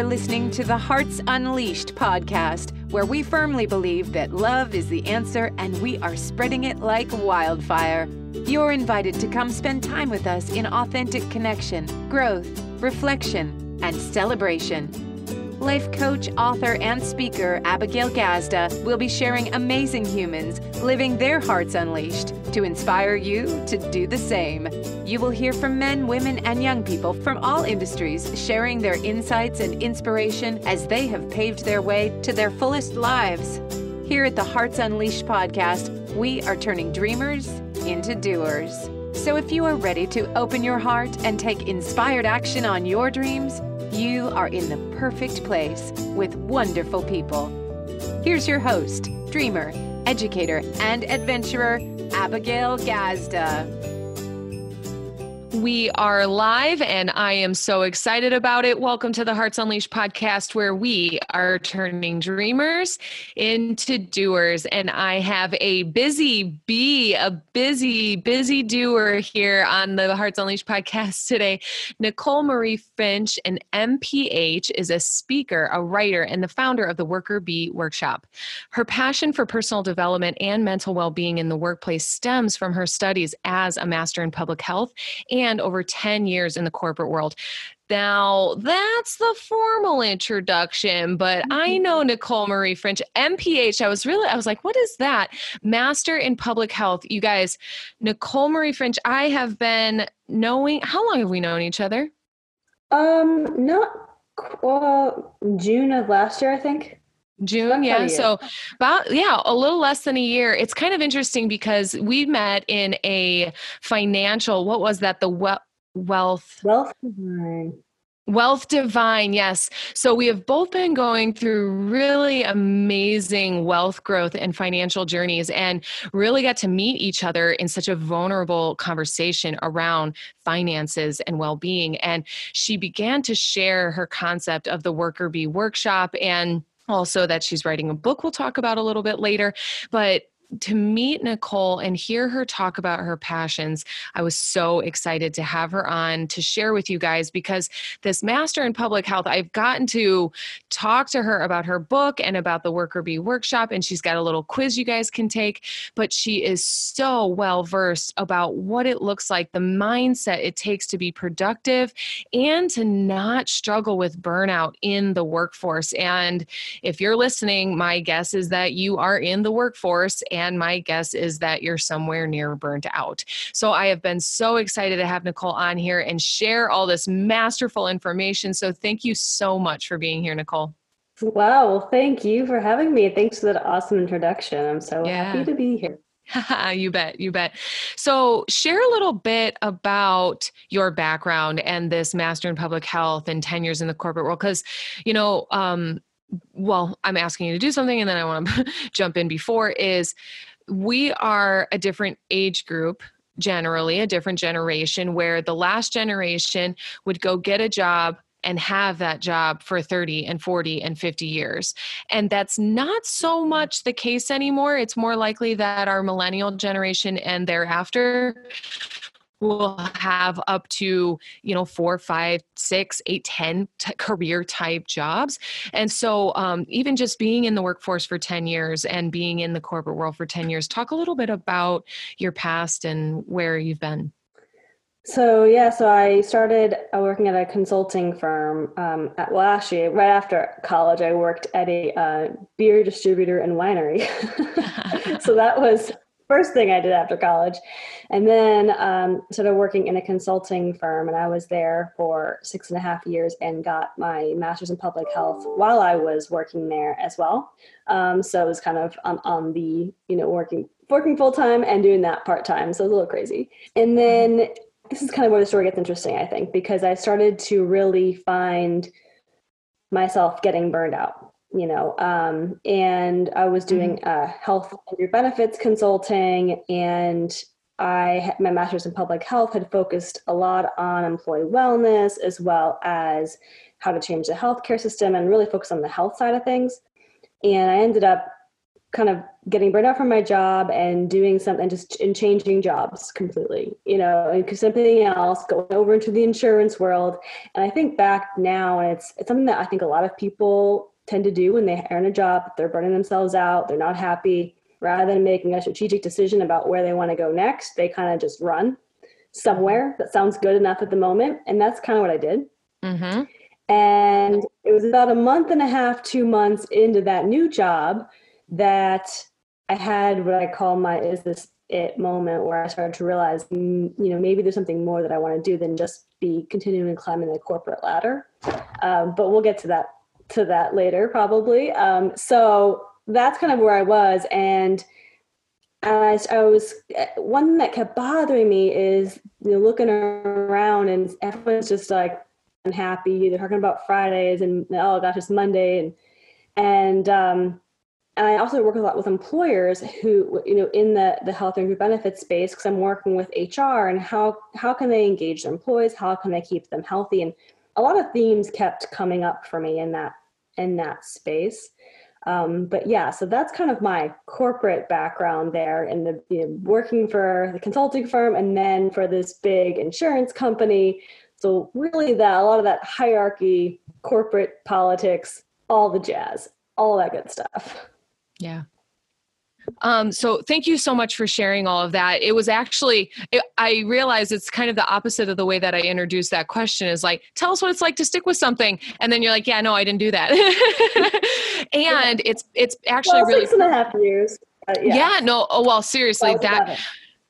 You're listening to the Hearts Unleashed podcast, where we firmly believe that love is the answer and we are spreading it like wildfire. You're invited to come spend time with us in authentic connection, growth, reflection, and celebration. Life coach, author, and speaker Abigail Gazda will be sharing amazing humans living their hearts unleashed to inspire you to do the same. You will hear from men, women, and young people from all industries sharing their insights and inspiration as they have paved their way to their fullest lives. Here at the Hearts Unleashed podcast, we are turning dreamers into doers. So if you are ready to open your heart and take inspired action on your dreams, you are in the perfect place with wonderful people. Here's your host, dreamer, educator, and adventurer, Abigail Gazda. We are live and I am so excited about it. Welcome to the Hearts Unleashed podcast, where we are turning dreamers into doers. And I have a busy bee, a busy, busy doer here on the Hearts Unleashed podcast today. Nicole Marie Finch, an MPH, is a speaker, a writer, and the founder of the Worker Bee Workshop. Her passion for personal development and mental well being in the workplace stems from her studies as a master in public health and over 10 years in the corporate world. Now, that's the formal introduction, but I mm-hmm. know Nicole Marie French, MPH. I was really, I was like, what is that? Master in Public Health. You guys, Nicole Marie French, I have been knowing, how long have we known each other? Um, not, well, June of last year, I think. June, yeah. So about yeah, a little less than a year. It's kind of interesting because we met in a financial. What was that? The we- wealth wealth divine. Wealth Divine, yes. So we have both been going through really amazing wealth growth and financial journeys and really got to meet each other in such a vulnerable conversation around finances and well being. And she began to share her concept of the Worker Bee workshop and also that she's writing a book we'll talk about a little bit later but to meet Nicole and hear her talk about her passions, I was so excited to have her on to share with you guys because this master in public health, I've gotten to talk to her about her book and about the Worker Bee workshop, and she's got a little quiz you guys can take. But she is so well versed about what it looks like, the mindset it takes to be productive and to not struggle with burnout in the workforce. And if you're listening, my guess is that you are in the workforce. And and my guess is that you're somewhere near burnt out. So I have been so excited to have Nicole on here and share all this masterful information. So thank you so much for being here, Nicole. Wow. Well, thank you for having me. Thanks for that awesome introduction. I'm so yeah. happy to be here. you bet, you bet. So, share a little bit about your background and this master in public health and 10 years in the corporate world. Because, you know, um, well, I'm asking you to do something and then I want to jump in before is we are a different age group generally a different generation where the last generation would go get a job and have that job for 30 and 40 and 50 years. And that's not so much the case anymore. It's more likely that our millennial generation and thereafter will have up to you know four five six eight ten t- career type jobs and so um, even just being in the workforce for 10 years and being in the corporate world for 10 years talk a little bit about your past and where you've been so yeah, so I started uh, working at a consulting firm. Um, at, well, actually, right after college, I worked at a uh, beer distributor and winery. so that was first thing I did after college. And then um, started working in a consulting firm, and I was there for six and a half years and got my master's in public health while I was working there as well. Um, so it was kind of on, on the, you know, working working full time and doing that part time. So it was a little crazy. And then this is kind of where the story gets interesting, I think, because I started to really find myself getting burned out you know um, and i was doing mm-hmm. uh, health and group benefits consulting and i my master's in public health had focused a lot on employee wellness as well as how to change the healthcare system and really focus on the health side of things and i ended up kind of getting burned out from my job and doing something just and changing jobs completely, you know, and something else, going over into the insurance world. And I think back now, and it's it's something that I think a lot of people tend to do when they earn a job, they're burning themselves out, they're not happy. Rather than making a strategic decision about where they want to go next, they kind of just run somewhere that sounds good enough at the moment. And that's kind of what I did. Mm-hmm. And it was about a month and a half, two months into that new job that I had what I call my is this it moment where I started to realize, mm, you know, maybe there's something more that I want to do than just be continuing climbing the corporate ladder. Um, but we'll get to that to that later, probably. Um, so that's kind of where I was, and I, I was one thing that kept bothering me is you know looking around and everyone's just like unhappy. They're talking about Fridays and oh gosh, it's Monday, and and um, and I also work a lot with employers who, you know, in the, the health and group benefits space, because I'm working with HR and how, how can they engage their employees? How can they keep them healthy? And a lot of themes kept coming up for me in that, in that space. Um, but yeah, so that's kind of my corporate background there in the you know, working for the consulting firm and then for this big insurance company. So really that a lot of that hierarchy, corporate politics, all the jazz, all that good stuff. Yeah. Um, so thank you so much for sharing all of that. It was actually, it, I realize it's kind of the opposite of the way that I introduced that question is like, tell us what it's like to stick with something. And then you're like, yeah, no, I didn't do that. and it's, it's actually well, really six and a half years. Uh, yeah. yeah. no. Oh, well, seriously that, that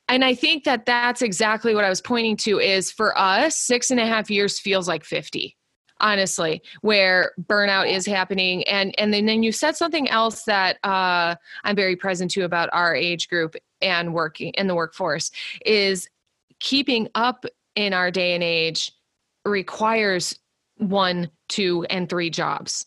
and I think that that's exactly what I was pointing to is for us, six and a half years feels like 50 honestly where burnout is happening. And and then, then you said something else that uh, i'm very present to about our age group and working in the workforce is keeping up in our day and age requires one two and three jobs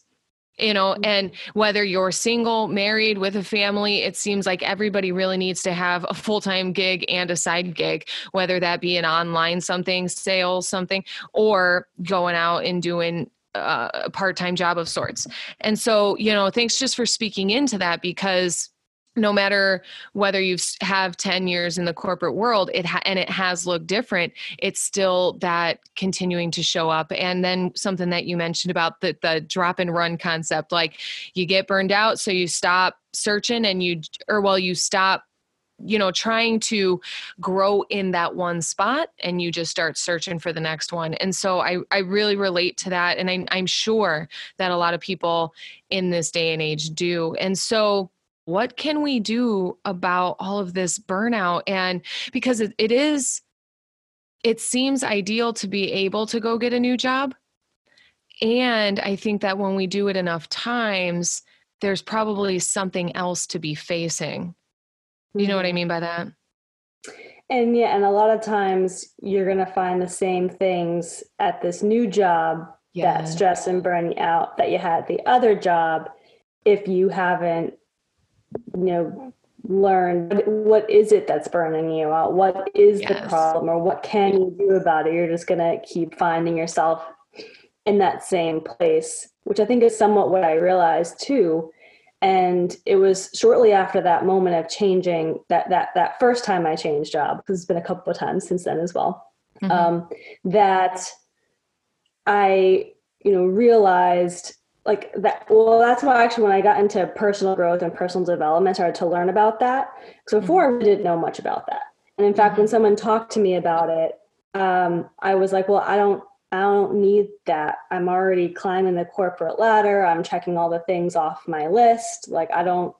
you know mm-hmm. and whether you're single married with a family it seems like everybody really needs to have a full-time gig and a side gig whether that be an online something sales something or going out and doing uh, a part-time job of sorts and so you know thanks just for speaking into that because no matter whether you have 10 years in the corporate world it ha- and it has looked different it's still that continuing to show up. And then something that you mentioned about the the drop and run concept like you get burned out so you stop searching and you or well you stop you know trying to grow in that one spot and you just start searching for the next one. And so i i really relate to that and I, i'm sure that a lot of people in this day and age do. And so what can we do about all of this burnout and because it, it is it seems ideal to be able to go get a new job and i think that when we do it enough times there's probably something else to be facing you know what i mm-hmm. mean by that and yeah and a lot of times you're going to find the same things at this new job yeah. that stress and burn you out that you had the other job if you haven't you know learn what is it that's burning you out what is yes. the problem or what can you do about it you're just going to keep finding yourself in that same place which i think is somewhat what i realized too and it was shortly after that moment of changing that that that first time i changed job because it's been a couple of times since then as well mm-hmm. um, that i you know realized like that well that's why actually when i got into personal growth and personal development I started to learn about that. So before mm-hmm. i didn't know much about that. And in fact when mm-hmm. someone talked to me about it um, i was like well i don't i don't need that. I'm already climbing the corporate ladder. I'm checking all the things off my list. Like i don't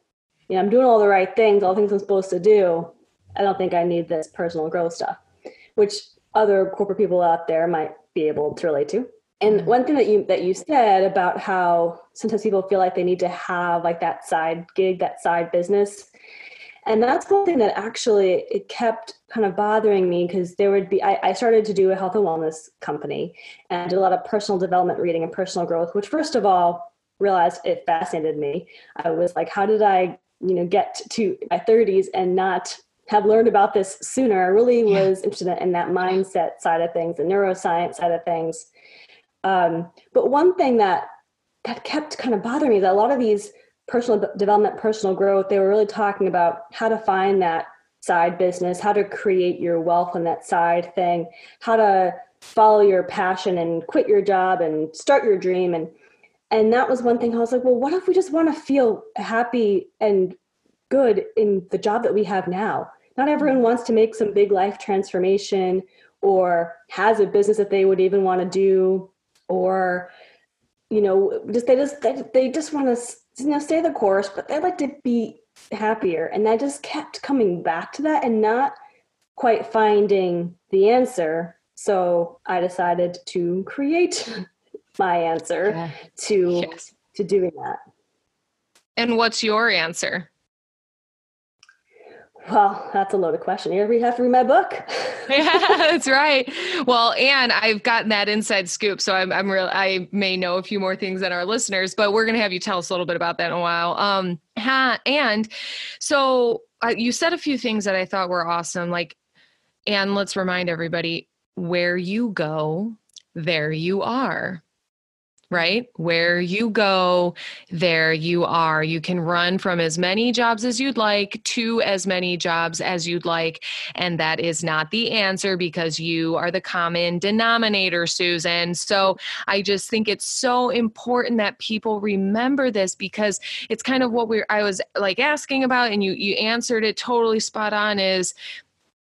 you know i'm doing all the right things all the things i'm supposed to do. I don't think i need this personal growth stuff which other corporate people out there might be able to relate to and one thing that you that you said about how sometimes people feel like they need to have like that side gig that side business. And that's one thing that actually it kept kind of bothering me because there would be I, I, started to do a health and wellness company and did a lot of personal development reading and personal growth which first of all realized it fascinated me. I was like how did i you know get to my 30s and not have learned about this sooner? I really was yeah. interested in that mindset side of things the neuroscience side of things um, but one thing that that kept kind of bothering me is that a lot of these personal development, personal growth, they were really talking about how to find that side business, how to create your wealth on that side thing, how to follow your passion and quit your job and start your dream and and that was one thing I was like, well, what if we just want to feel happy and good in the job that we have now? Not everyone wants to make some big life transformation or has a business that they would even want to do or you know just they just they, they just want to you know stay the course but they like to be happier and i just kept coming back to that and not quite finding the answer so i decided to create my answer yeah. to yes. to doing that and what's your answer well, that's a loaded question. You have to read my book. yeah, that's right. Well, and I've gotten that inside scoop, so I'm I'm real. I may know a few more things than our listeners, but we're going to have you tell us a little bit about that in a while. Um, ha, and so uh, you said a few things that I thought were awesome. Like, and let's remind everybody: where you go, there you are right? Where you go, there you are. You can run from as many jobs as you'd like to as many jobs as you'd like. And that is not the answer because you are the common denominator, Susan. So I just think it's so important that people remember this because it's kind of what we're, I was like asking about, and you, you answered it totally spot on is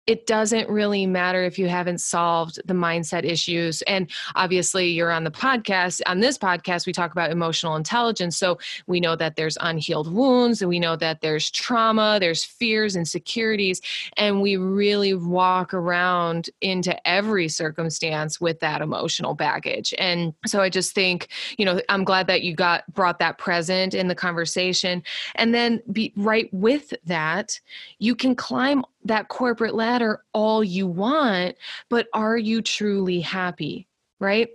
it doesn't really matter if you haven't solved the mindset issues. And obviously, you're on the podcast. On this podcast, we talk about emotional intelligence. So we know that there's unhealed wounds, and we know that there's trauma, there's fears, insecurities. And we really walk around into every circumstance with that emotional baggage. And so I just think, you know, I'm glad that you got brought that present in the conversation. And then be right with that, you can climb that corporate ladder all you want, but are you truly happy? Right?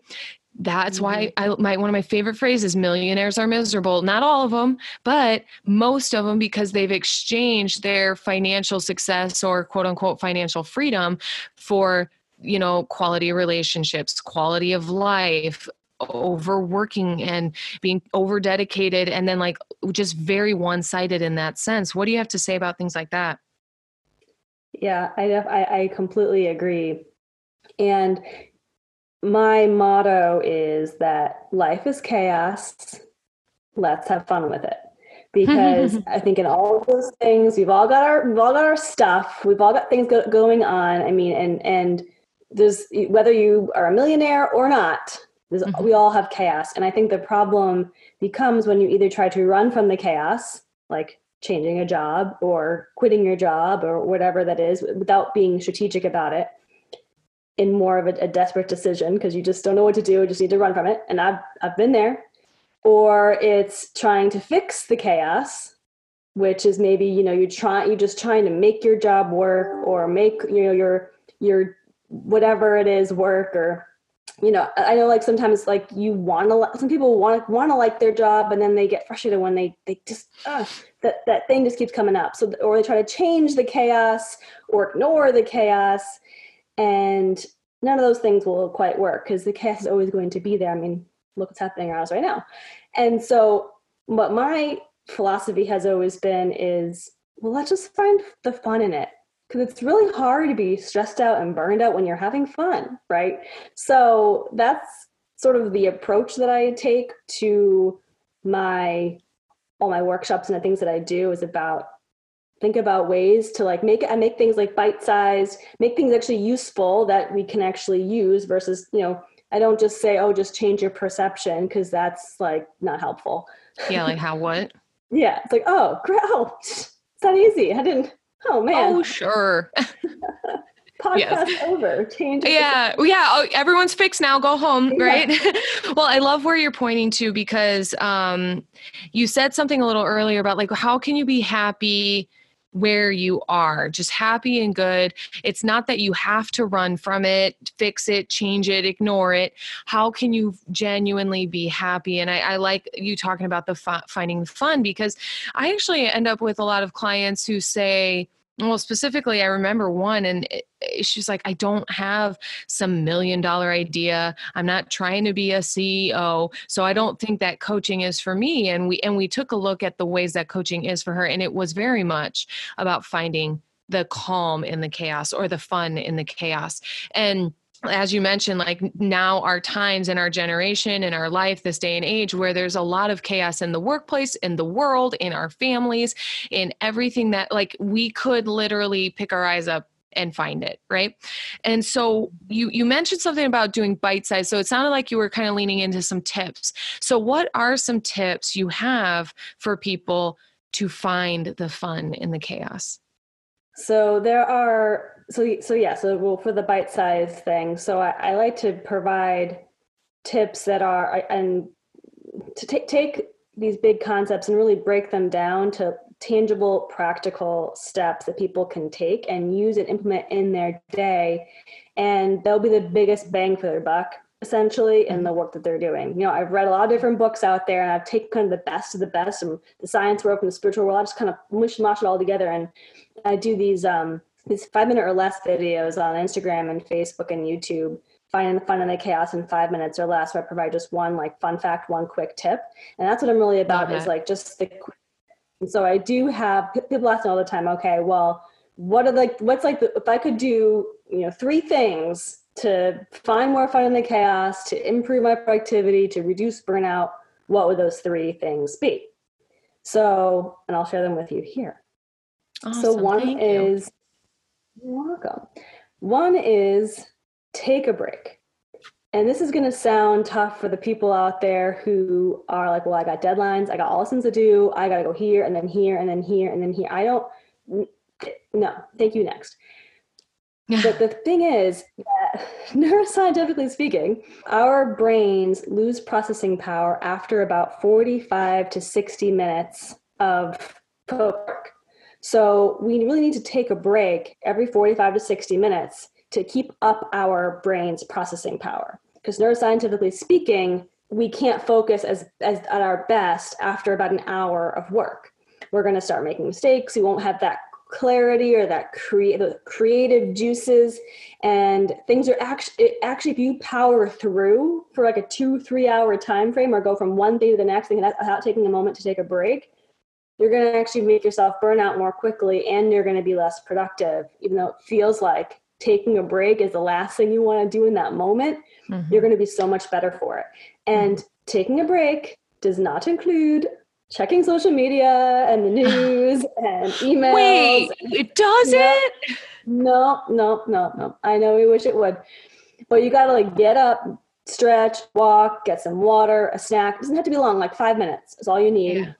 That's why mm-hmm. I my one of my favorite phrases millionaires are miserable. Not all of them, but most of them because they've exchanged their financial success or quote unquote financial freedom for, you know, quality relationships, quality of life, overworking and being over dedicated and then like just very one-sided in that sense. What do you have to say about things like that? Yeah, I, I, I completely agree. And my motto is that life is chaos. Let's have fun with it. Because I think in all of those things, we've all got our we've all got our stuff. We've all got things go, going on. I mean, and and there's whether you are a millionaire or not, mm-hmm. we all have chaos. And I think the problem becomes when you either try to run from the chaos, like changing a job or quitting your job or whatever that is without being strategic about it in more of a, a desperate decision because you just don't know what to do, just need to run from it. And I've I've been there. Or it's trying to fix the chaos, which is maybe, you know, you're trying you're just trying to make your job work or make, you know, your your whatever it is work or you know i know like sometimes like you want to some people want to want to like their job and then they get frustrated when they they just uh, that that thing just keeps coming up. So or they try to change the chaos or ignore the chaos and none of those things will quite work because the chaos is always going to be there. I mean look what's happening around us right now. And so what my philosophy has always been is well let's just find the fun in it because it's really hard to be stressed out and burned out when you're having fun, right? So that's sort of the approach that I take to my all my workshops and the things that I do is about think about ways to like make it I make things like bite sized, make things actually useful that we can actually use versus, you know, I don't just say, oh, just change your perception because that's like not helpful. Yeah, like how what? yeah, it's like, oh, great. Oh, it's not easy. I didn't Oh man. Oh sure. Podcast yes. over. Change. Yeah, yeah. Oh, everyone's fixed now. Go home. Yeah. Right. well, I love where you're pointing to because um, you said something a little earlier about like how can you be happy where you are, just happy and good. It's not that you have to run from it, fix it, change it, ignore it. How can you genuinely be happy? And I, I like you talking about the finding fun because I actually end up with a lot of clients who say, Well, specifically, I remember one, and she's like, I don't have some million dollar idea. I'm not trying to be a CEO, so I don't think that coaching is for me. And we and we took a look at the ways that coaching is for her, and it was very much about finding the calm in the chaos or the fun in the chaos. And as you mentioned, like now our times and our generation, and our life, this day and age, where there's a lot of chaos in the workplace, in the world, in our families, in everything that like we could literally pick our eyes up and find it right? And so you you mentioned something about doing bite size. So it sounded like you were kind of leaning into some tips. So what are some tips you have for people to find the fun in the chaos? So there are so so yeah so well for the bite size thing so I, I like to provide tips that are and to take take these big concepts and really break them down to tangible practical steps that people can take and use and implement in their day and they'll be the biggest bang for their buck essentially in the work that they're doing. You know, I've read a lot of different books out there and I've taken kind of the best of the best from the science world and the spiritual world. I just kind of mush mash it all together and I do these um these five minute or less videos on Instagram and Facebook and YouTube, finding the fun in the chaos in five minutes or less, where I provide just one like fun fact, one quick tip. And that's what I'm really about is like just the and so I do have people ask me all the time, okay, well, what are like what's like the, if I could do, you know, three things to find more fun in the chaos, to improve my productivity, to reduce burnout, what would those three things be? So, and I'll share them with you here. Awesome. So, one Thank is. You're welcome. One is take a break. And this is going to sound tough for the people out there who are like, well, I got deadlines, I got all things to do, I got to go here and then here and then here and then here. I don't, no, thank you next. but the thing is that neuroscientifically speaking, our brains lose processing power after about 45 to 60 minutes of work. So we really need to take a break every 45 to 60 minutes to keep up our brain's processing power. Because neuroscientifically speaking, we can't focus as, as at our best after about an hour of work. We're going to start making mistakes. We won't have that clarity or that creative juices and things are actually actually if you power through for like a two three hour time frame or go from one thing to the next thing without taking a moment to take a break you're going to actually make yourself burn out more quickly and you're going to be less productive even though it feels like taking a break is the last thing you want to do in that moment mm-hmm. you're going to be so much better for it and mm-hmm. taking a break does not include checking social media and the news and emails. Wait, it doesn't? No, no, no, no. I know we wish it would. But you gotta like get up, stretch, walk, get some water, a snack. It doesn't have to be long, like five minutes is all you need. Yeah.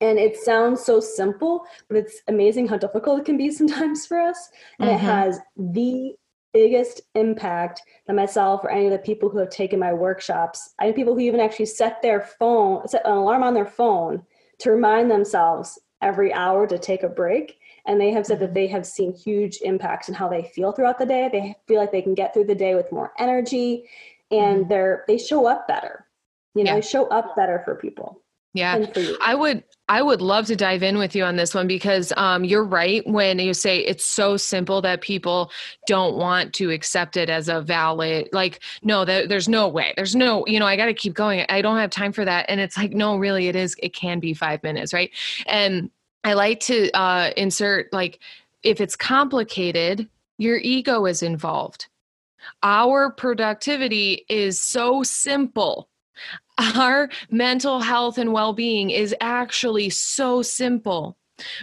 And it sounds so simple, but it's amazing how difficult it can be sometimes for us. And mm-hmm. it has the biggest impact that myself or any of the people who have taken my workshops. I know people who even actually set their phone, set an alarm on their phone to remind themselves every hour to take a break. And they have said that mm-hmm. they have seen huge impacts in how they feel throughout the day. They feel like they can get through the day with more energy and mm-hmm. they're they show up better. You know, yeah. they show up better for people. Yeah. I would I would love to dive in with you on this one because um, you're right when you say it's so simple that people don't want to accept it as a valid, like, no, that, there's no way. There's no, you know, I got to keep going. I don't have time for that. And it's like, no, really, it is, it can be five minutes, right? And I like to uh, insert, like, if it's complicated, your ego is involved. Our productivity is so simple our mental health and well being is actually so simple.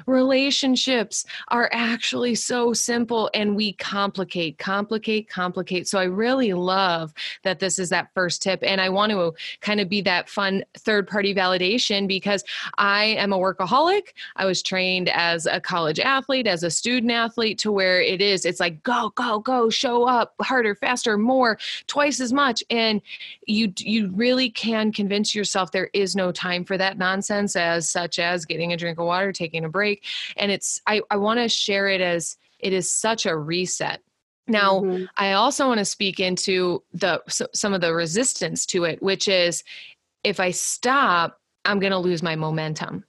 Relationships are actually so simple and we complicate, complicate, complicate. So I really love that this is that first tip. And I want to kind of be that fun third party validation because I am a workaholic. I was trained as a college athlete, as a student athlete, to where it is, it's like go, go, go, show up harder, faster, more, twice as much. And you you really can convince yourself there is no time for that nonsense as such as getting a drink of water, taking a break. And it's i, I want to share it as it is such a reset. Now mm-hmm. i also want to speak into the some of the resistance to it which is if i stop i'm going to lose my momentum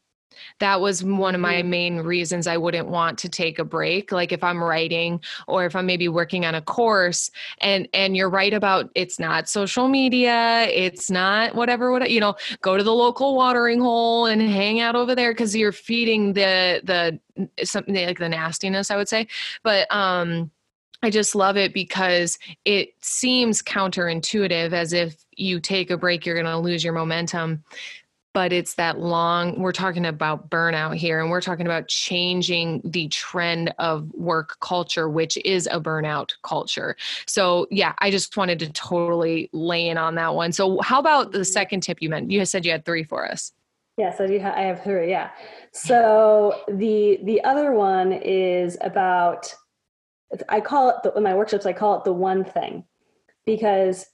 that was one of my mm-hmm. main reasons I wouldn't want to take a break like if I'm writing or if I'm maybe working on a course and and you're right about it's not social media it's not whatever what you know go to the local watering hole and hang out over there cuz you're feeding the the something like the nastiness I would say but um I just love it because it seems counterintuitive as if you take a break, you're going to lose your momentum but it's that long we're talking about burnout here and we're talking about changing the trend of work culture which is a burnout culture. So yeah i just wanted to totally lay in on that one. So how about the mm-hmm. second tip you meant you said you had three for us. Yes i do i have three yeah. So the the other one is about i call it the, in my workshops i call it the one thing because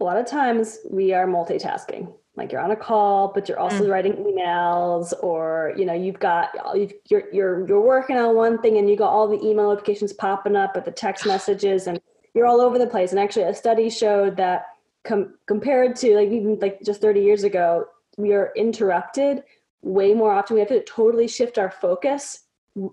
a lot of times we are multitasking like you're on a call but you're also mm. writing emails or you know you've got you you're you're you're working on one thing and you got all the email notifications popping up with the text messages and you're all over the place. And actually a study showed that com- compared to like even like just 30 years ago we are interrupted way more often. We have to totally shift our focus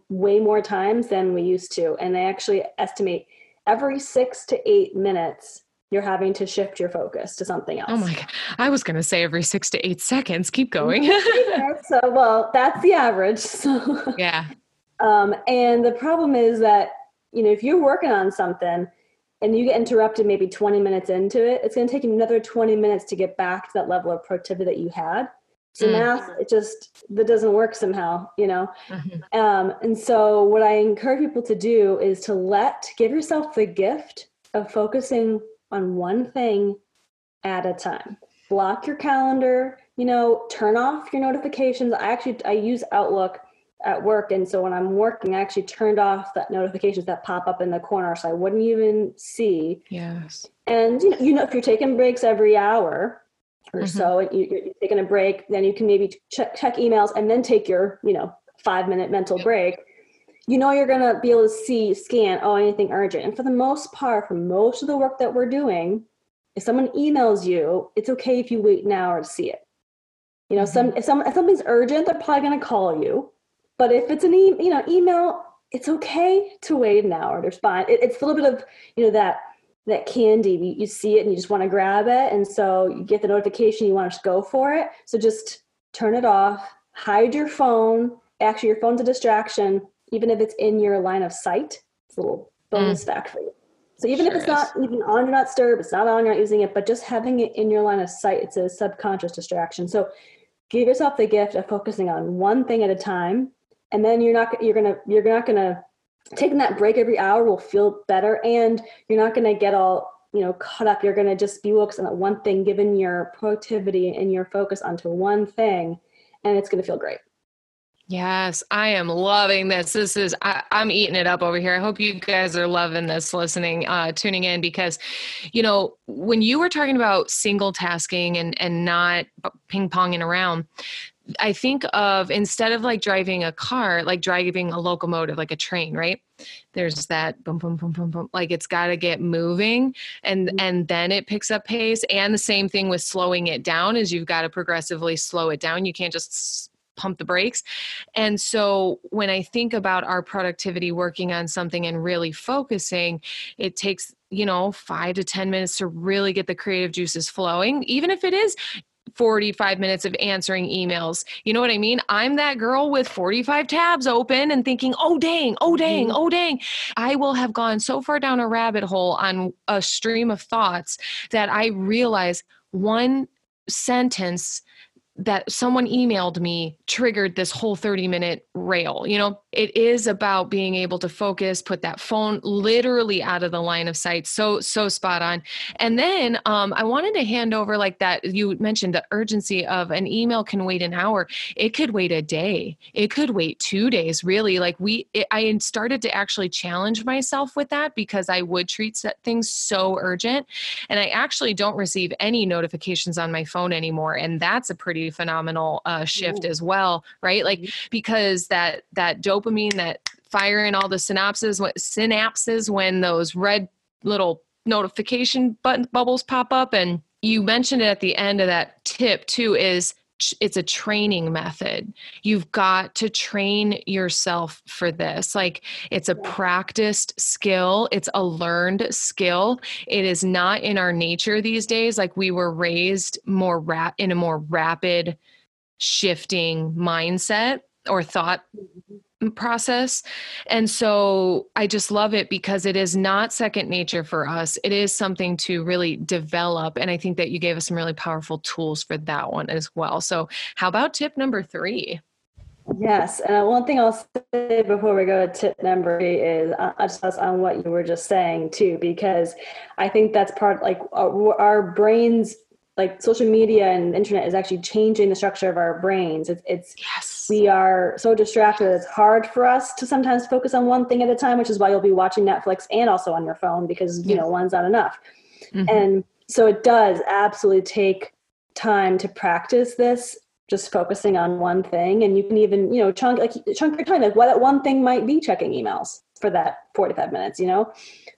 way more times than we used to. And they actually estimate every 6 to 8 minutes you're having to shift your focus to something else. Oh my God. I was going to say every six to eight seconds. Keep going. so, well, that's the average. So, yeah. Um, and the problem is that, you know, if you're working on something and you get interrupted maybe 20 minutes into it, it's going to take you another 20 minutes to get back to that level of productivity that you had. So mm. math, it just, that doesn't work somehow, you know? Mm-hmm. Um, and so what I encourage people to do is to let, give yourself the gift of focusing on one thing at a time. Block your calendar, you know, turn off your notifications. I actually I use Outlook at work and so when I'm working I actually turned off that notifications that pop up in the corner so I wouldn't even see. Yes. And you know, you know if you're taking breaks every hour or mm-hmm. so and you, are taking a break, then you can maybe check, check emails and then take your, you know, five minute mental break you know you're going to be able to see scan oh anything urgent. And for the most part for most of the work that we're doing if someone emails you it's okay if you wait an hour to see it. You know mm-hmm. some if, some, if something's urgent they're probably going to call you. But if it's an e- you know email it's okay to wait an hour. To respond it, it's a little bit of you know that that candy. You, you see it and you just want to grab it. And so you get the notification you want to go for it. So just turn it off hide your phone actually your phone's a distraction even if it's in your line of sight, it's a little bonus mm. fact for you. So even sure if it's is. not even on do not disturb, it's not on, you're not using it, but just having it in your line of sight, it's a subconscious distraction. So give yourself the gift of focusing on one thing at a time, and then you're not you're gonna you're not gonna taking that break every hour will feel better, and you're not gonna get all you know caught up. You're gonna just be focused on that one thing, given your productivity and your focus onto one thing, and it's gonna feel great. Yes, I am loving this. This is I, am eating it up over here. I hope you guys are loving this, listening, uh, tuning in, because you know when you were talking about single tasking and and not ping ponging around, I think of instead of like driving a car, like driving a locomotive, like a train, right? There's that boom, boom, boom, boom, boom. Like it's got to get moving, and mm-hmm. and then it picks up pace. And the same thing with slowing it down is you've got to progressively slow it down. You can't just pump the brakes. And so when I think about our productivity working on something and really focusing, it takes, you know, five to 10 minutes to really get the creative juices flowing, even if it is 45 minutes of answering emails. You know what I mean? I'm that girl with 45 tabs open and thinking, oh, dang, oh, dang, mm-hmm. oh, dang. I will have gone so far down a rabbit hole on a stream of thoughts that I realize one sentence that someone emailed me triggered this whole 30 minute rail. You know, it is about being able to focus, put that phone literally out of the line of sight. So, so spot on. And then um, I wanted to hand over like that. You mentioned the urgency of an email can wait an hour. It could wait a day. It could wait two days, really. Like we, it, I started to actually challenge myself with that because I would treat things so urgent. And I actually don't receive any notifications on my phone anymore. And that's a pretty phenomenal uh, shift Ooh. as well, right? Like mm-hmm. because that, that dopamine dopamine that firing all the synapses synapses when those red little notification button bubbles pop up. And you mentioned it at the end of that tip too is it's a training method. You've got to train yourself for this. Like it's a practiced skill. It's a learned skill. It is not in our nature these days. Like we were raised more rap in a more rapid shifting mindset or thought mm-hmm process. And so I just love it because it is not second nature for us. It is something to really develop. And I think that you gave us some really powerful tools for that one as well. So, how about tip number three? Yes, and one thing I'll say before we go to tip number three is uh, just on what you were just saying too, because I think that's part like our, our brains like social media and internet is actually changing the structure of our brains. It's, it's yes. We are so distracted. It's hard for us to sometimes focus on one thing at a time, which is why you'll be watching Netflix and also on your phone because you know one's not enough. Mm-hmm. And so it does absolutely take time to practice this just focusing on one thing and you can even you know chunk like chunk your time like what one thing might be checking emails for that 45 minutes you know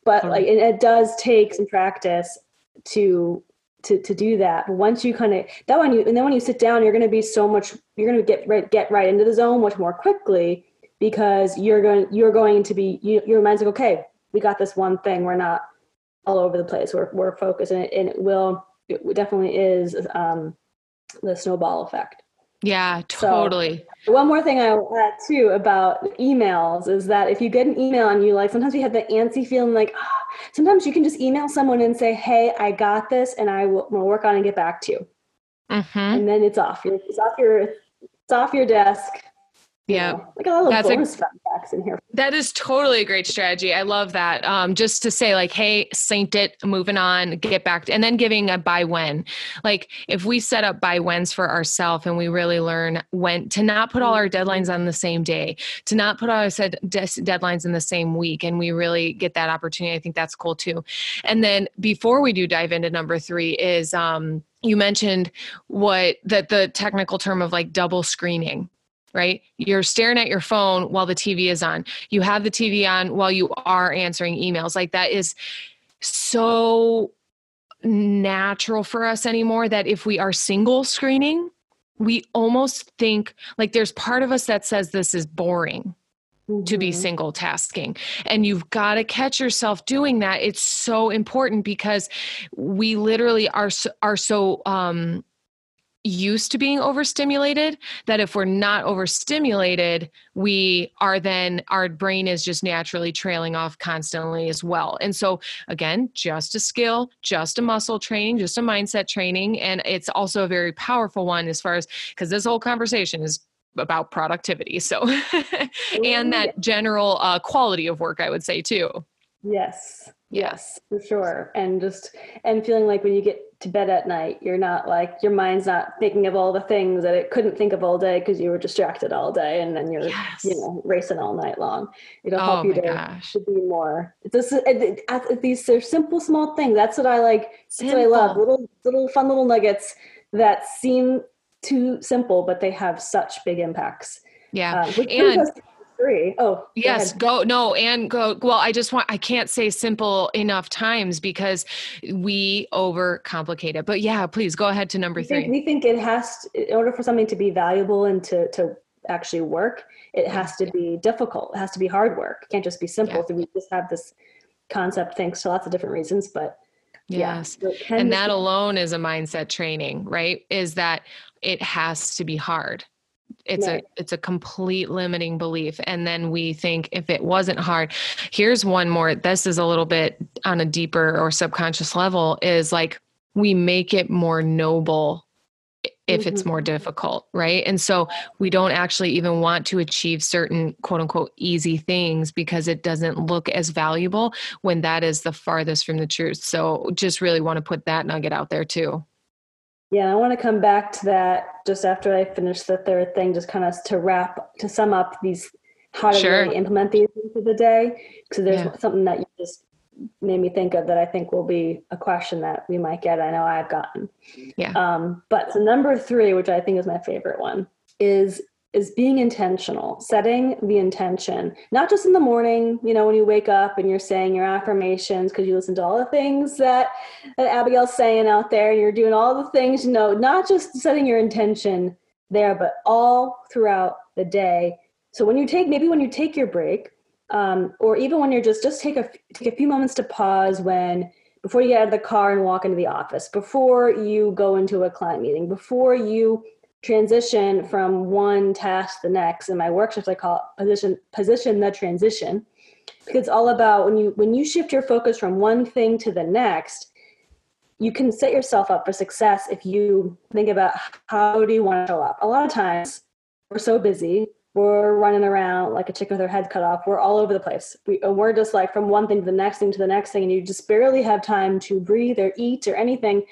but like it, it does take some practice to to to do that. But once you kind of that one you and then when you sit down, you're going to be so much. You're going to get right get right into the zone much more quickly because you're going you're going to be you, your mind's like okay, we got this one thing. We're not all over the place. We're we're focused, and it, and it will it definitely is um, the snowball effect. Yeah, totally. So, one more thing I will add too about emails is that if you get an email and you like, sometimes you have the antsy feeling like, oh, sometimes you can just email someone and say, "Hey, I got this, and I will will work on and get back to you." Mm-hmm. And then it's off. It's off your it's off your desk. Yeah. like a little That's bonus a, fun facts in here. That is totally a great strategy. I love that. Um, just to say like, hey, saint it, moving on, get back to, and then giving a by when. Like if we set up by whens for ourselves and we really learn when to not put all our deadlines on the same day, to not put all our set deadlines in the same week. And we really get that opportunity. I think that's cool too. And then before we do dive into number three is, um, you mentioned what that the technical term of like double screening right? You're staring at your phone while the TV is on. You have the TV on while you are answering emails. Like that is so natural for us anymore that if we are single screening, we almost think like there's part of us that says this is boring. Mm-hmm. to be mm-hmm. single tasking. And you've got to catch yourself doing that. It's so important because we literally are so, are so um used to being overstimulated that if we're not overstimulated we are then our brain is just naturally trailing off constantly as well. And so again just a skill just a muscle training just a mindset training. And it's also a very powerful one as far as because this whole conversation is about productivity. So and that general uh, quality of work i would say too. Yes yes. For sure. And just and feeling like when you get to bed at night you're not like your mind's not thinking of all the things that it couldn't think of all day because you were distracted all day and then you're yes. you know racing all night long. It'll oh help you to, to, be more. Just, it, it, these are simple small things. That's what i like. Simple. that's what i love. Little little fun little nuggets that seem too simple but they have such big impacts. Yeah. Um, and three. Oh, yes, go, go, no, and go. Well, I just want I can't say simple enough times because we overcomplicate it. But yeah, please go ahead to number we three. Think, we think it has to, in order for something to be valuable and to to actually work, it has to be difficult. It has to be hard work. It can't just be simple. Yeah. So we just have this concept thanks to lots of different reasons, but Yes. Yeah, and that alone is a mindset training, right? Is that it has to be hard it's right. a it's a complete limiting belief and then we think if it wasn't hard here's one more this is a little bit on a deeper or subconscious level is like we make it more noble if mm-hmm. it's more difficult right and so we don't actually even want to achieve certain quote unquote easy things because it doesn't look as valuable when that is the farthest from the truth so just really want to put that nugget out there too yeah, I want to come back to that just after I finish the third thing, just kind of to wrap, to sum up these, how to sure. really implement these into the day. Because there's yeah. something that you just made me think of that I think will be a question that we might get. I know I've gotten. Yeah. Um, but the number three, which I think is my favorite one, is is being intentional, setting the intention, not just in the morning, you know, when you wake up and you're saying your affirmations because you listen to all the things that, that Abigail's saying out there, and you're doing all the things, you know, not just setting your intention there, but all throughout the day. So when you take, maybe when you take your break, um, or even when you're just, just take a, take a few moments to pause when, before you get out of the car and walk into the office, before you go into a client meeting, before you transition from one task to the next in my workshops i call it position position the transition. Because it's all about when you when you shift your focus from one thing to the next you can set yourself up for success if you think about how do you want to show up. A lot of times we're so busy we're running around like a chicken with her head cut off we're all over the place. We, we're just like from one thing to the next thing to the next thing and you just barely have time to breathe or eat or anything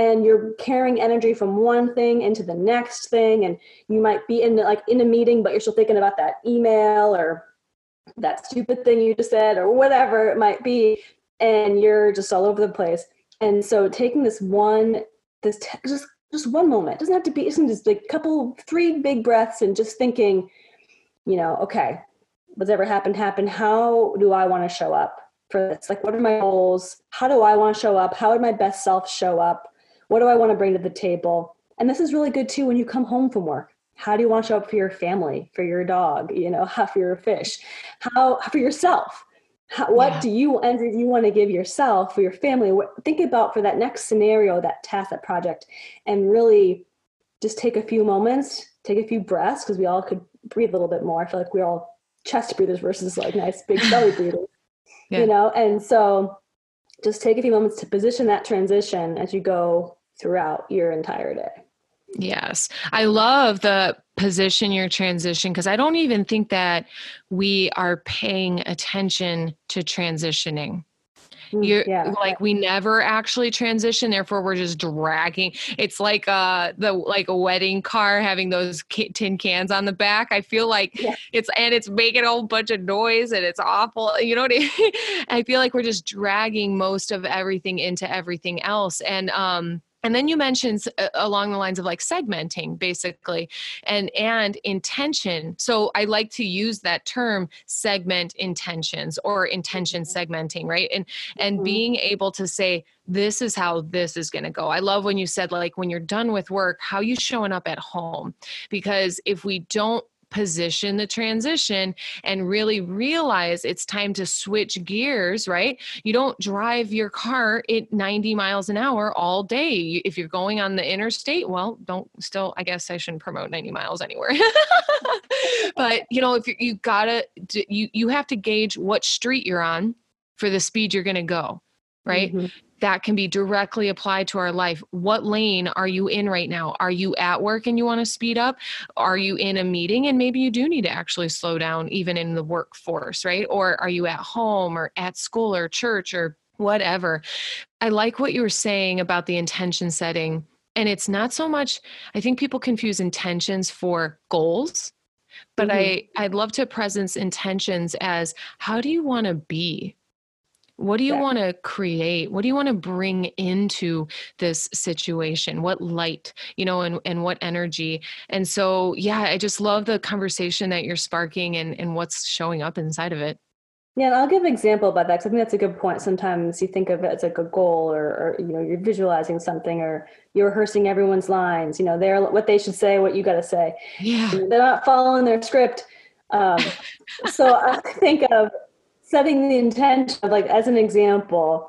and you're carrying energy from one thing into the next thing and you might be in like in a meeting but you're still thinking about that email or that stupid thing you just said or whatever it might be and you're just all over the place. And so taking this one this just just one moment it doesn't have to be it's just like a couple three big breaths and just thinking you know okay what's ever happened happened. How do i want to show up for this? Like what are my goals? How do i want to show up? How would my best self show up what do I want to bring to the table? And this is really good too when you come home from work. How do you want to show up for your family, for your dog, you know, how for your fish, how for yourself? How, what yeah. do you and you want to give yourself for your family? What, think about for that next scenario, that task, that project, and really just take a few moments, take a few breaths because we all could breathe a little bit more. I feel like we're all chest breathers versus like nice big belly breathers, yeah. you know. And so, just take a few moments to position that transition as you go throughout your entire day. Yes. I love the position your transition because I don't even think that we are paying attention to transitioning. Mm, You're yeah. like we never actually transition, therefore we're just dragging. It's like uh the like a wedding car having those tin cans on the back. I feel like yeah. it's and it's making a whole bunch of noise and it's awful. You know what I mean? I feel like we're just dragging most of everything into everything else. And um and then you mentioned along the lines of like segmenting basically and and intention so i like to use that term segment intentions or intention mm-hmm. segmenting right and and mm-hmm. being able to say this is how this is going to go i love when you said like when you're done with work how you showing up at home because if we don't position the transition and really realize it's time to switch gears, right? You don't drive your car at 90 miles an hour all day. If you're going on the interstate, well, don't still, I guess I shouldn't promote 90 miles anywhere. but, you know, if you, you gotta, you, you have to gauge what street you're on for the speed you're going to go right? Mm-hmm that can be directly applied to our life. What lane are you in right now? Are you at work and you want to speed up? Are you in a meeting and maybe you do need to actually slow down, even in the workforce, right? Or are you at home or at school or church or whatever? I like what you were saying about the intention setting. And it's not so much, I think people confuse intentions for goals but mm-hmm. i i'd love to presence intentions as how do you want to be what do you yeah. want to create? What do you want to bring into this situation? What light, you know, and, and what energy? And so, yeah, I just love the conversation that you're sparking and, and what's showing up inside of it. Yeah, and I'll give an example about that because I think that's a good point. Sometimes you think of it as like a goal, or, or, you know, you're visualizing something, or you're rehearsing everyone's lines. You know, they're what they should say, what you got to say. Yeah, they're not following their script. Um, so I think of setting the intention of like as an example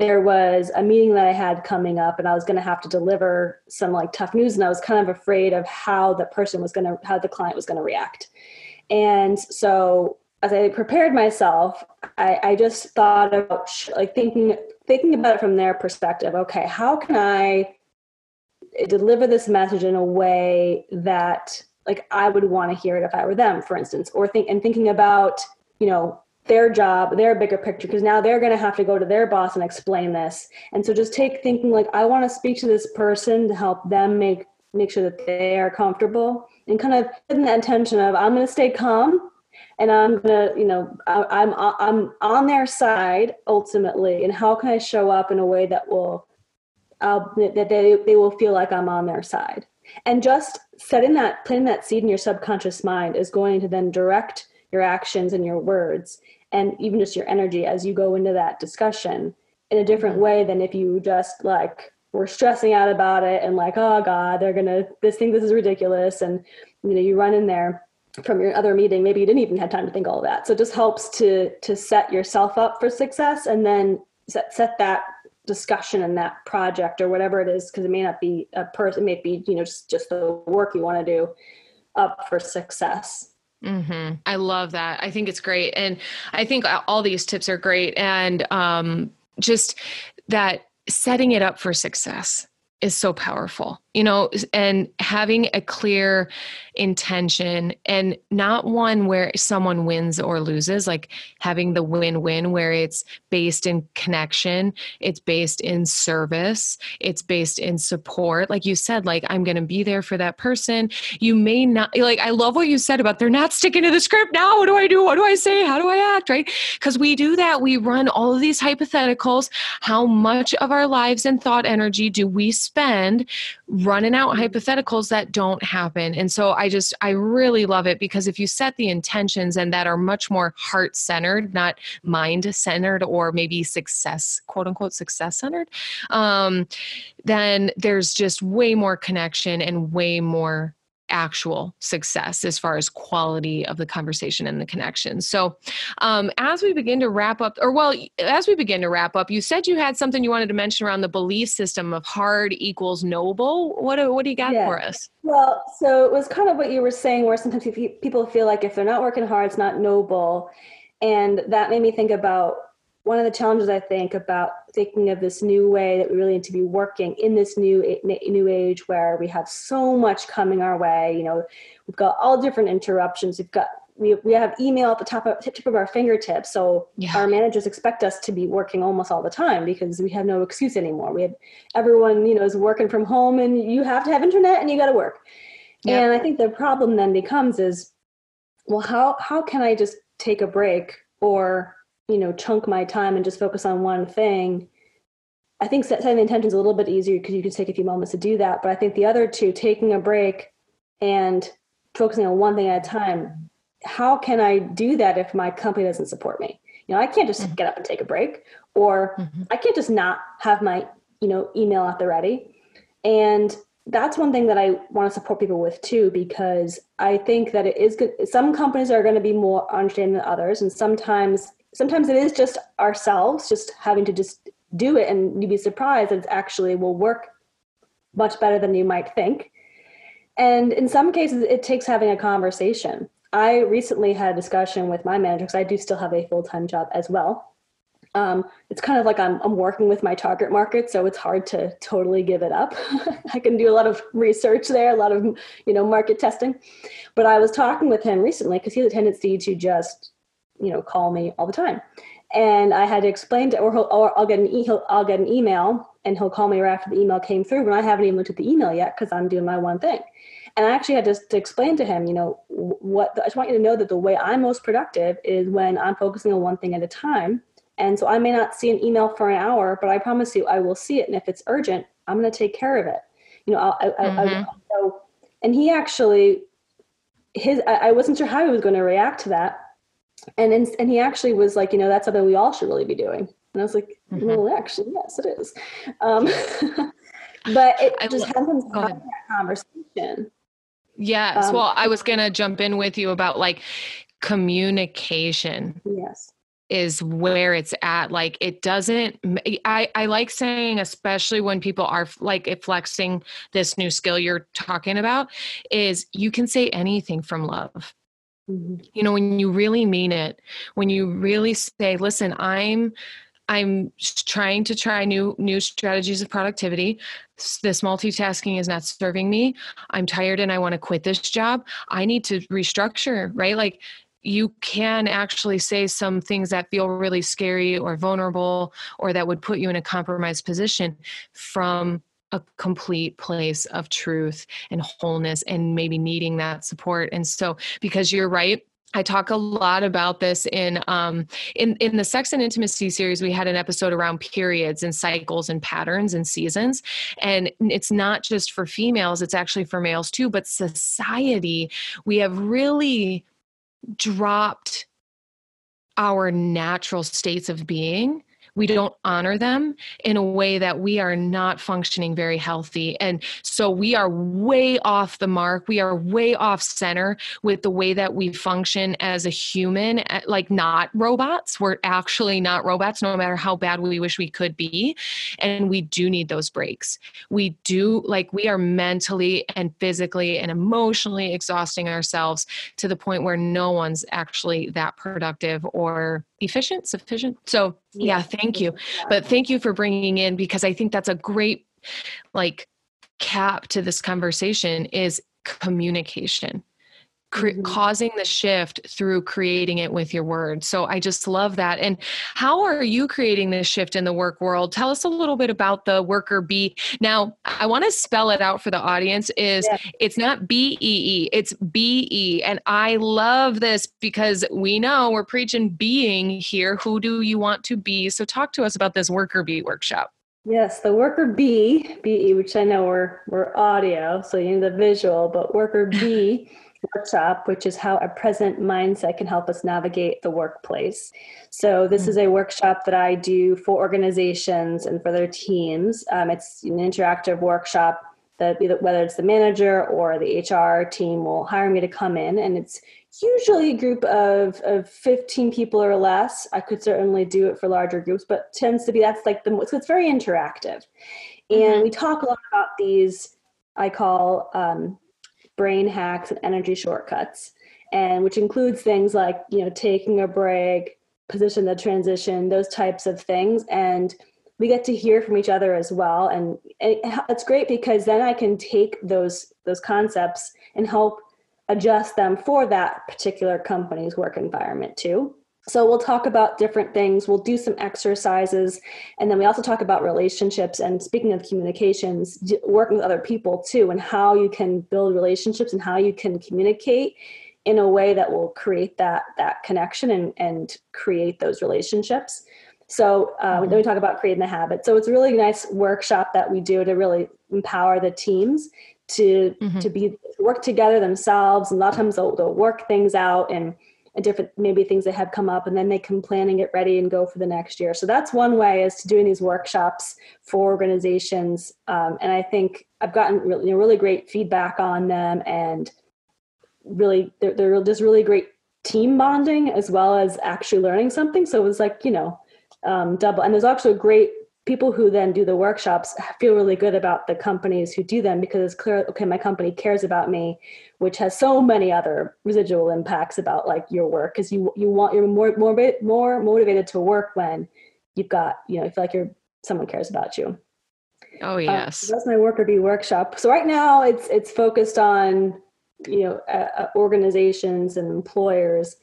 there was a meeting that i had coming up and i was going to have to deliver some like tough news and i was kind of afraid of how the person was going to how the client was going to react. And so as i prepared myself I, I just thought about like thinking thinking about it from their perspective. Okay how can i deliver this message in a way that like i would want to hear it if i were them for instance or think and thinking about you know their job, their bigger picture, because now they're going to have to go to their boss and explain this. And so just take thinking like, I want to speak to this person to help them make make sure that they are comfortable and kind of in that intention of I'm going to stay calm and I'm going to, you know, I, I'm, I'm on their side ultimately. And how can I show up in a way that will, uh, that they, they will feel like I'm on their side. And just setting that, planting that seed in your subconscious mind is going to then direct your actions and your words and even just your energy as you go into that discussion in a different mm-hmm. way than if you just like were stressing out about it and like, oh God, they're gonna this thing this is ridiculous. And you know, you run in there from your other meeting, maybe you didn't even have time to think all of that. So it just helps to to set yourself up for success and then set set that discussion and that project or whatever it is, because it may not be a person, it may be, you know, just just the work you want to do up for success. Mm-hmm. I love that. I think it's great. And I think all these tips are great. And um, just that setting it up for success is so powerful you know and having a clear intention and not one where someone wins or loses like having the win-win where it's based in connection it's based in service it's based in support. Like you said like i'm going to be there for that person. You may not like i love what you said about they're not sticking to the script now. What do i do? What do i say? How do i act? Right? Because we do that. We run all of these hypotheticals. How much of our lives and thought energy do we spend running out hypotheticals that don't happen. And so I just, I really love it because if you set the intentions and that are much more heart centered, not mind centered or maybe success, quote unquote, success centered, um, then there's just way more connection and way more actual success as far as quality of the conversation and the connection. So, um, as we begin to wrap up, or well, as we begin to wrap up, you said you had something you wanted to mention around the belief system of hard equals noble. What do, what do you got yeah. for us? Well, so it was kind of what you were saying, where sometimes people feel like if they're not working hard, it's not noble. And that made me think about one of the challenges I think about thinking of this new way that we really need to be working in this new new age where we have so much coming our way. You know, we've got all different interruptions. We've got we, we have email at the top of tip of our fingertips. So yeah. our managers expect us to be working almost all the time because we have no excuse anymore. We have everyone, you know, is working from home and you have to have internet and you got to work. And I think the problem then becomes is, well, how, how can I just take a break or you know chunk my time and just focus on one thing i think setting the intention is a little bit easier because you can take a few moments to do that but i think the other two taking a break and focusing on one thing at a time how can i do that if my company doesn't support me you know i can't just mm-hmm. get up and take a break or mm-hmm. i can't just not have my you know email at the ready and that's one thing that I want to support people with too, because I think that it is good. Some companies are going to be more understanding than others, and sometimes sometimes it is just ourselves just having to just do it and you'd be surprised that it actually will work much better than you might think. And in some cases it takes having a conversation. I recently had a discussion with my manager because i do still have a full-time job as well. Um, it's kind of like I'm, I'm working with my target market so it's hard to totally give it up. I can do a lot of research there a lot of you know market testing. But i was talking with him recently because he has a tendency to just you know call me all the time. And i had to explain to or, or i'll get an e- i'll get an email and he'll call me right after the email came through but i haven't even looked at the email yet because i'm doing my one thing. And i actually had to, to explain to him you know what i just want you to know that the way i'm most productive is when i'm focusing on one thing at a time. And so i may not see an email for an hour but i promise you i will see it. And if it's urgent i'm going to take care of it. You know I'll, I, mm-hmm. I, I, so, and he actually his I wasn't sure how he was going to react to that and in, and he actually was like, you know, that's something we all should really be doing. And I was like, mm-hmm. well, actually, yes, it is. Um, but it I just hasn't had that conversation. Yes. Um, well, I was going to jump in with you about like communication. Yes. Is where it's at. Like it doesn't, I, I like saying, especially when people are like flexing this new skill you're talking about, is you can say anything from love Mm-hmm. You know, when you really mean it, when you really say, listen, I'm I'm trying to try new new strategies of productivity. This multitasking is not serving me. I'm tired and I want to quit this job. I need to restructure, right? Like you can actually say some things that feel really scary or vulnerable or that would put you in a compromised position from a complete place of truth and wholeness and maybe needing that support. And so, because you're right, I talk a lot about this in um, in in the sex and intimacy series. We had an episode around periods and cycles and patterns and seasons, and it's not just for females; it's actually for males too. But society, we have really dropped our natural states of being we don't honor them in a way that we are not functioning very healthy. And so we are way off the mark. We are way off center with the way that we function as a human, eh, like not robots. We're actually not robots, no matter how bad we wish we could be. And we do need those breaks. We do, like, we are mentally and physically and emotionally exhausting ourselves to the point where no one's actually that productive or efficient, sufficient. So, yeah, thank you. But thank you for bringing in because I think that's a great like cap to this conversation is communication cre- mm-hmm. causing the shift through creating it with your words. So I just love that. And how are you creating this shift in the work world? Tell us a little bit about the worker bee. Now, I want to spell it out for the audience is yeah. it's not B E E, it's B E. And I love this because we know we're preaching being here. Who do you want to be? So talk to us about this worker bee workshop. Yes, the worker B, BE, which I know we're we're audio, so you need the visual, but worker B workshop, which is how a present mindset can help us navigate the workplace. So, this mm-hmm. is a workshop that I do for organizations and for their teams. Um, it's an interactive workshop that whether it's the manager or the HR team will hire me to come in, and it's usually a group of, of 15 people or less. I could certainly do it for larger groups, but tends to be that's like the so it's very interactive. And mm-hmm. we talk a lot about these I call um, brain hacks and energy shortcuts and which includes things like you know taking a break position the transition those types of things. And we get to hear from each other as well. And it's great because then i can take those those concepts and help adjust them for that particular company's work environment too so we'll talk about different things. We'll do some exercises. And then we also talk about relationships and speaking of communications, working with other people too, and how you can build relationships and how you can communicate in a way that will create that that connection and, and create those relationships. So uh, mm-hmm. then we talk about creating the habit. So it's a really nice workshop that we do to really empower the teams to mm-hmm. to be work together themselves. And a lot of times they'll, they'll work things out and and different maybe things that have come up and then they can plan and get ready and go for the next year. So that's one way is to doing these workshops for organizations um, and i think i've gotten really, you know, really great feedback on them and really they're, they're just really great team bonding as well as actually learning something. So it was like you know um, double and there's also a great people who then do the workshops feel really good about the companies who do them because it's clear okay my company cares about me which has so many other residual impacts about like your work because you you want you're more more more motivated to work when you've got you know you feel like you're someone cares about you. Oh um, yes. so that's my worker bee workshop so right now it's it's focused on you know uh, uh organizations and employers.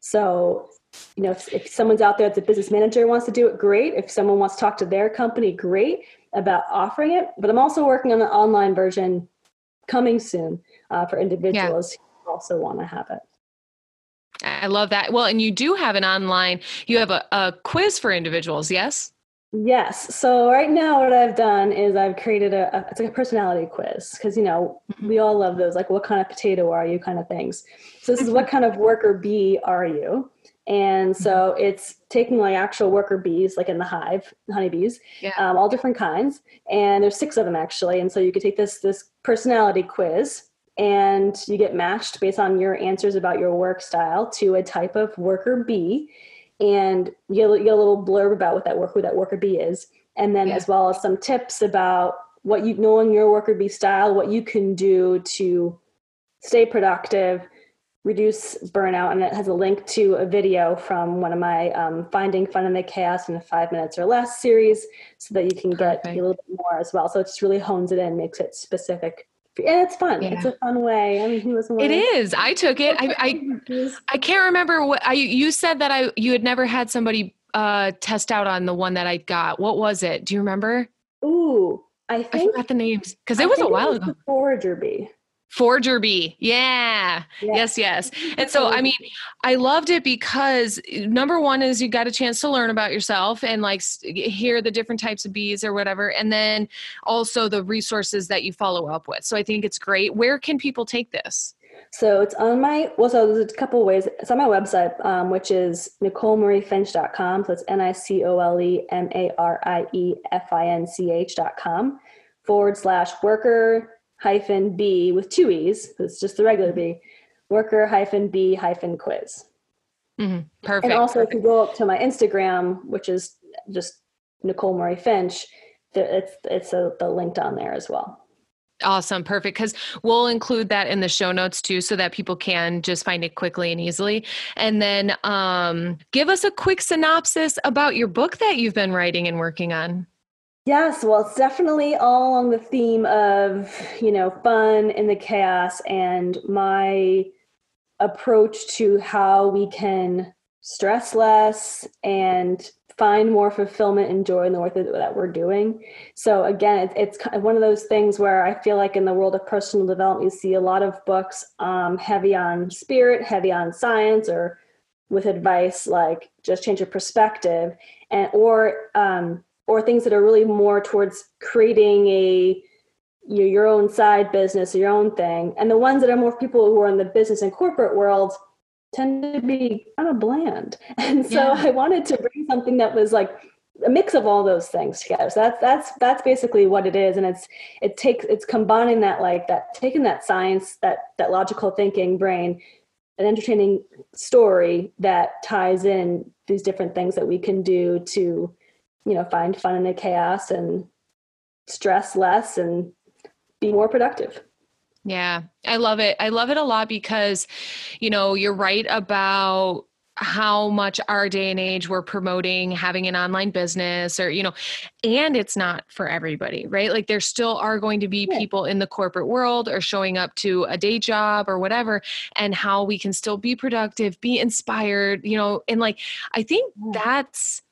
So you know, if, if someone's out there that's a business manager wants to do it, great. If someone wants to talk to their company, great about offering it. But I'm also working on an online version coming soon uh, for individuals yeah. who also want to have it. I love that. Well, and you do have an online, you have a, a quiz for individuals, yes? Yes. So right now, what I've done is I've created a, a it's like a personality quiz because you know mm-hmm. we all love those like what kind of potato are you kind of things. So this is what kind of worker bee are you? And so mm-hmm. it's taking like actual worker bees, like in the hive, honeybees, yeah. um, all different kinds. And there's six of them actually. And so you could take this this personality quiz, and you get matched based on your answers about your work style to a type of worker bee, and you get, you get a little blurb about what that work who that worker bee is, and then yeah. as well as some tips about what you knowing your worker bee style, what you can do to stay productive reduce burnout and it has a link to a video from one of my um, finding fun in the chaos in five minutes or less series so that you can get a little bit more as well so it just really hones it in makes it specific and it's fun. Yeah. It's a fun way. I mean, he was. It is. I took it. I, I I can't remember what I. You said that I you had never had somebody uh test out on the one that I got. What was it? Do you remember? Ooh, I think I forgot the names because it was a while ago. Forager bee. Forager bee. Yeah. yeah. Yes, yes. And so, I mean, I loved it because number one is you got a chance to learn about yourself and like hear the different types of bees or whatever. And then also the resources that you follow up with. So I think it's great. Where can people take this? So it's on my, well, so there's a couple ways. It's on my website, um, which is NicoleMarieFinch.com. So it's N I C O L E M A R I E F I N C H.com forward slash worker hyphen B with two E's. It's just the regular B, worker hyphen B hyphen quiz. Mm-hmm. Perfect. And also, perfect. if you go up to my Instagram, which is just Nicole Marie Finch, it's it's a, the linked on there as well. Awesome. Perfect. Because we'll include that in the show notes too, so that people can just find it quickly and easily. And then um, give us a quick synopsis about your book that you've been writing and working on. Yes, well, it's definitely all on the theme of, you know, fun in the chaos and my approach to how we can stress less and find more fulfillment and joy in the work that we're doing. So again, it's, it's one of those things where I feel like in the world of personal development, you see a lot of books um, heavy on spirit, heavy on science, or with advice like just change your perspective, and or um, or things that are really more towards creating a your, your own side business or your own thing. And the ones that are more people who are in the business and corporate world tend to be kind of bland. And so yeah. i wanted to bring something that was like a mix of all those things together. So that's that's that's basically what it is. And it's it takes it's combining that like that taking that science that that logical thinking brain an entertaining story that ties in these different things that we can do to you know find fun in the chaos and stress less and be more productive. Yeah i love it. I love it a lot because you know you're right about how much our day and age we're promoting having an online business or you know and it's not for everybody right? Like there still are going to be people in the corporate world or showing up to a day job or whatever and how we can still be productive be inspired you know and like i think that's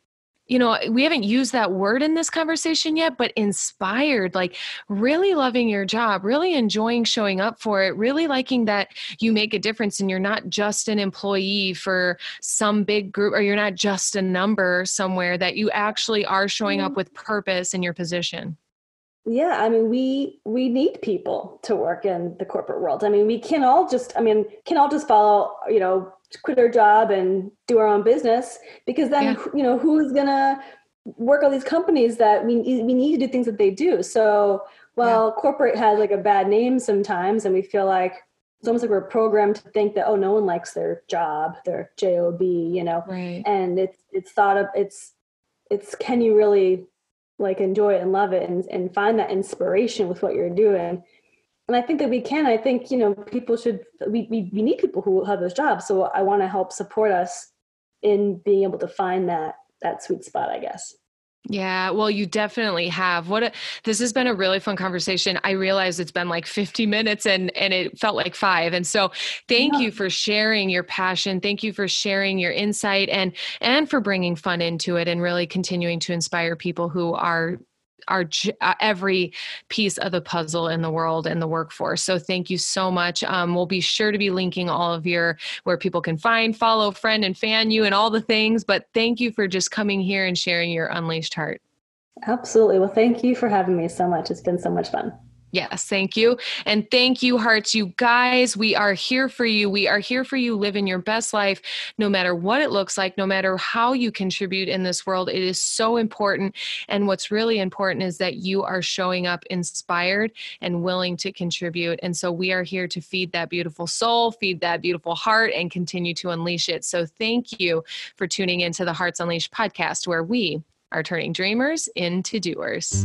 you know, we haven't used that word in this conversation yet, but inspired, like really loving your job, really enjoying showing up for it, really liking that you make a difference and you're not just an employee for some big group or you're not just a number somewhere, that you actually are showing up mm-hmm. with purpose in your position. Yeah, I mean, we we need people to work in the corporate world. I mean, we can all just, I mean, can all just follow, you know, quit our job and do our own business because then yeah. you know who's gonna work all these companies that we we need to do things that they do. So while yeah. corporate has like a bad name sometimes, and we feel like it's almost like we're programmed to think that oh no one likes their job, their job, you know, right. and it's it's thought of it's it's can you really like enjoy it and love it and, and find that inspiration with what you're doing and I think that we can. I think you know people should. We we, we need people who have those jobs. So I want to help support us in being able to find that that sweet spot. I guess. Yeah, well, you definitely have. What a, this has been a really fun conversation. I realize it's been like 50 minutes and and it felt like 5. And so, thank yeah. you for sharing your passion. Thank you for sharing your insight and and for bringing fun into it and really continuing to inspire people who are are uh, every piece of the puzzle in the world and the workforce. So thank you so much. Um, we'll be sure to be linking all of your where people can find, follow, friend, and fan you and all the things. But thank you for just coming here and sharing your unleashed heart. Absolutely. Well, thank you for having me so much. It's been so much fun. Yes, thank you. And thank you, hearts. You guys, we are here for you. We are here for you living your best life, no matter what it looks like, no matter how you contribute in this world. It is so important. And what's really important is that you are showing up inspired and willing to contribute. And so we are here to feed that beautiful soul, feed that beautiful heart, and continue to unleash it. So thank you for tuning into the Hearts Unleashed podcast, where we are turning dreamers into doers.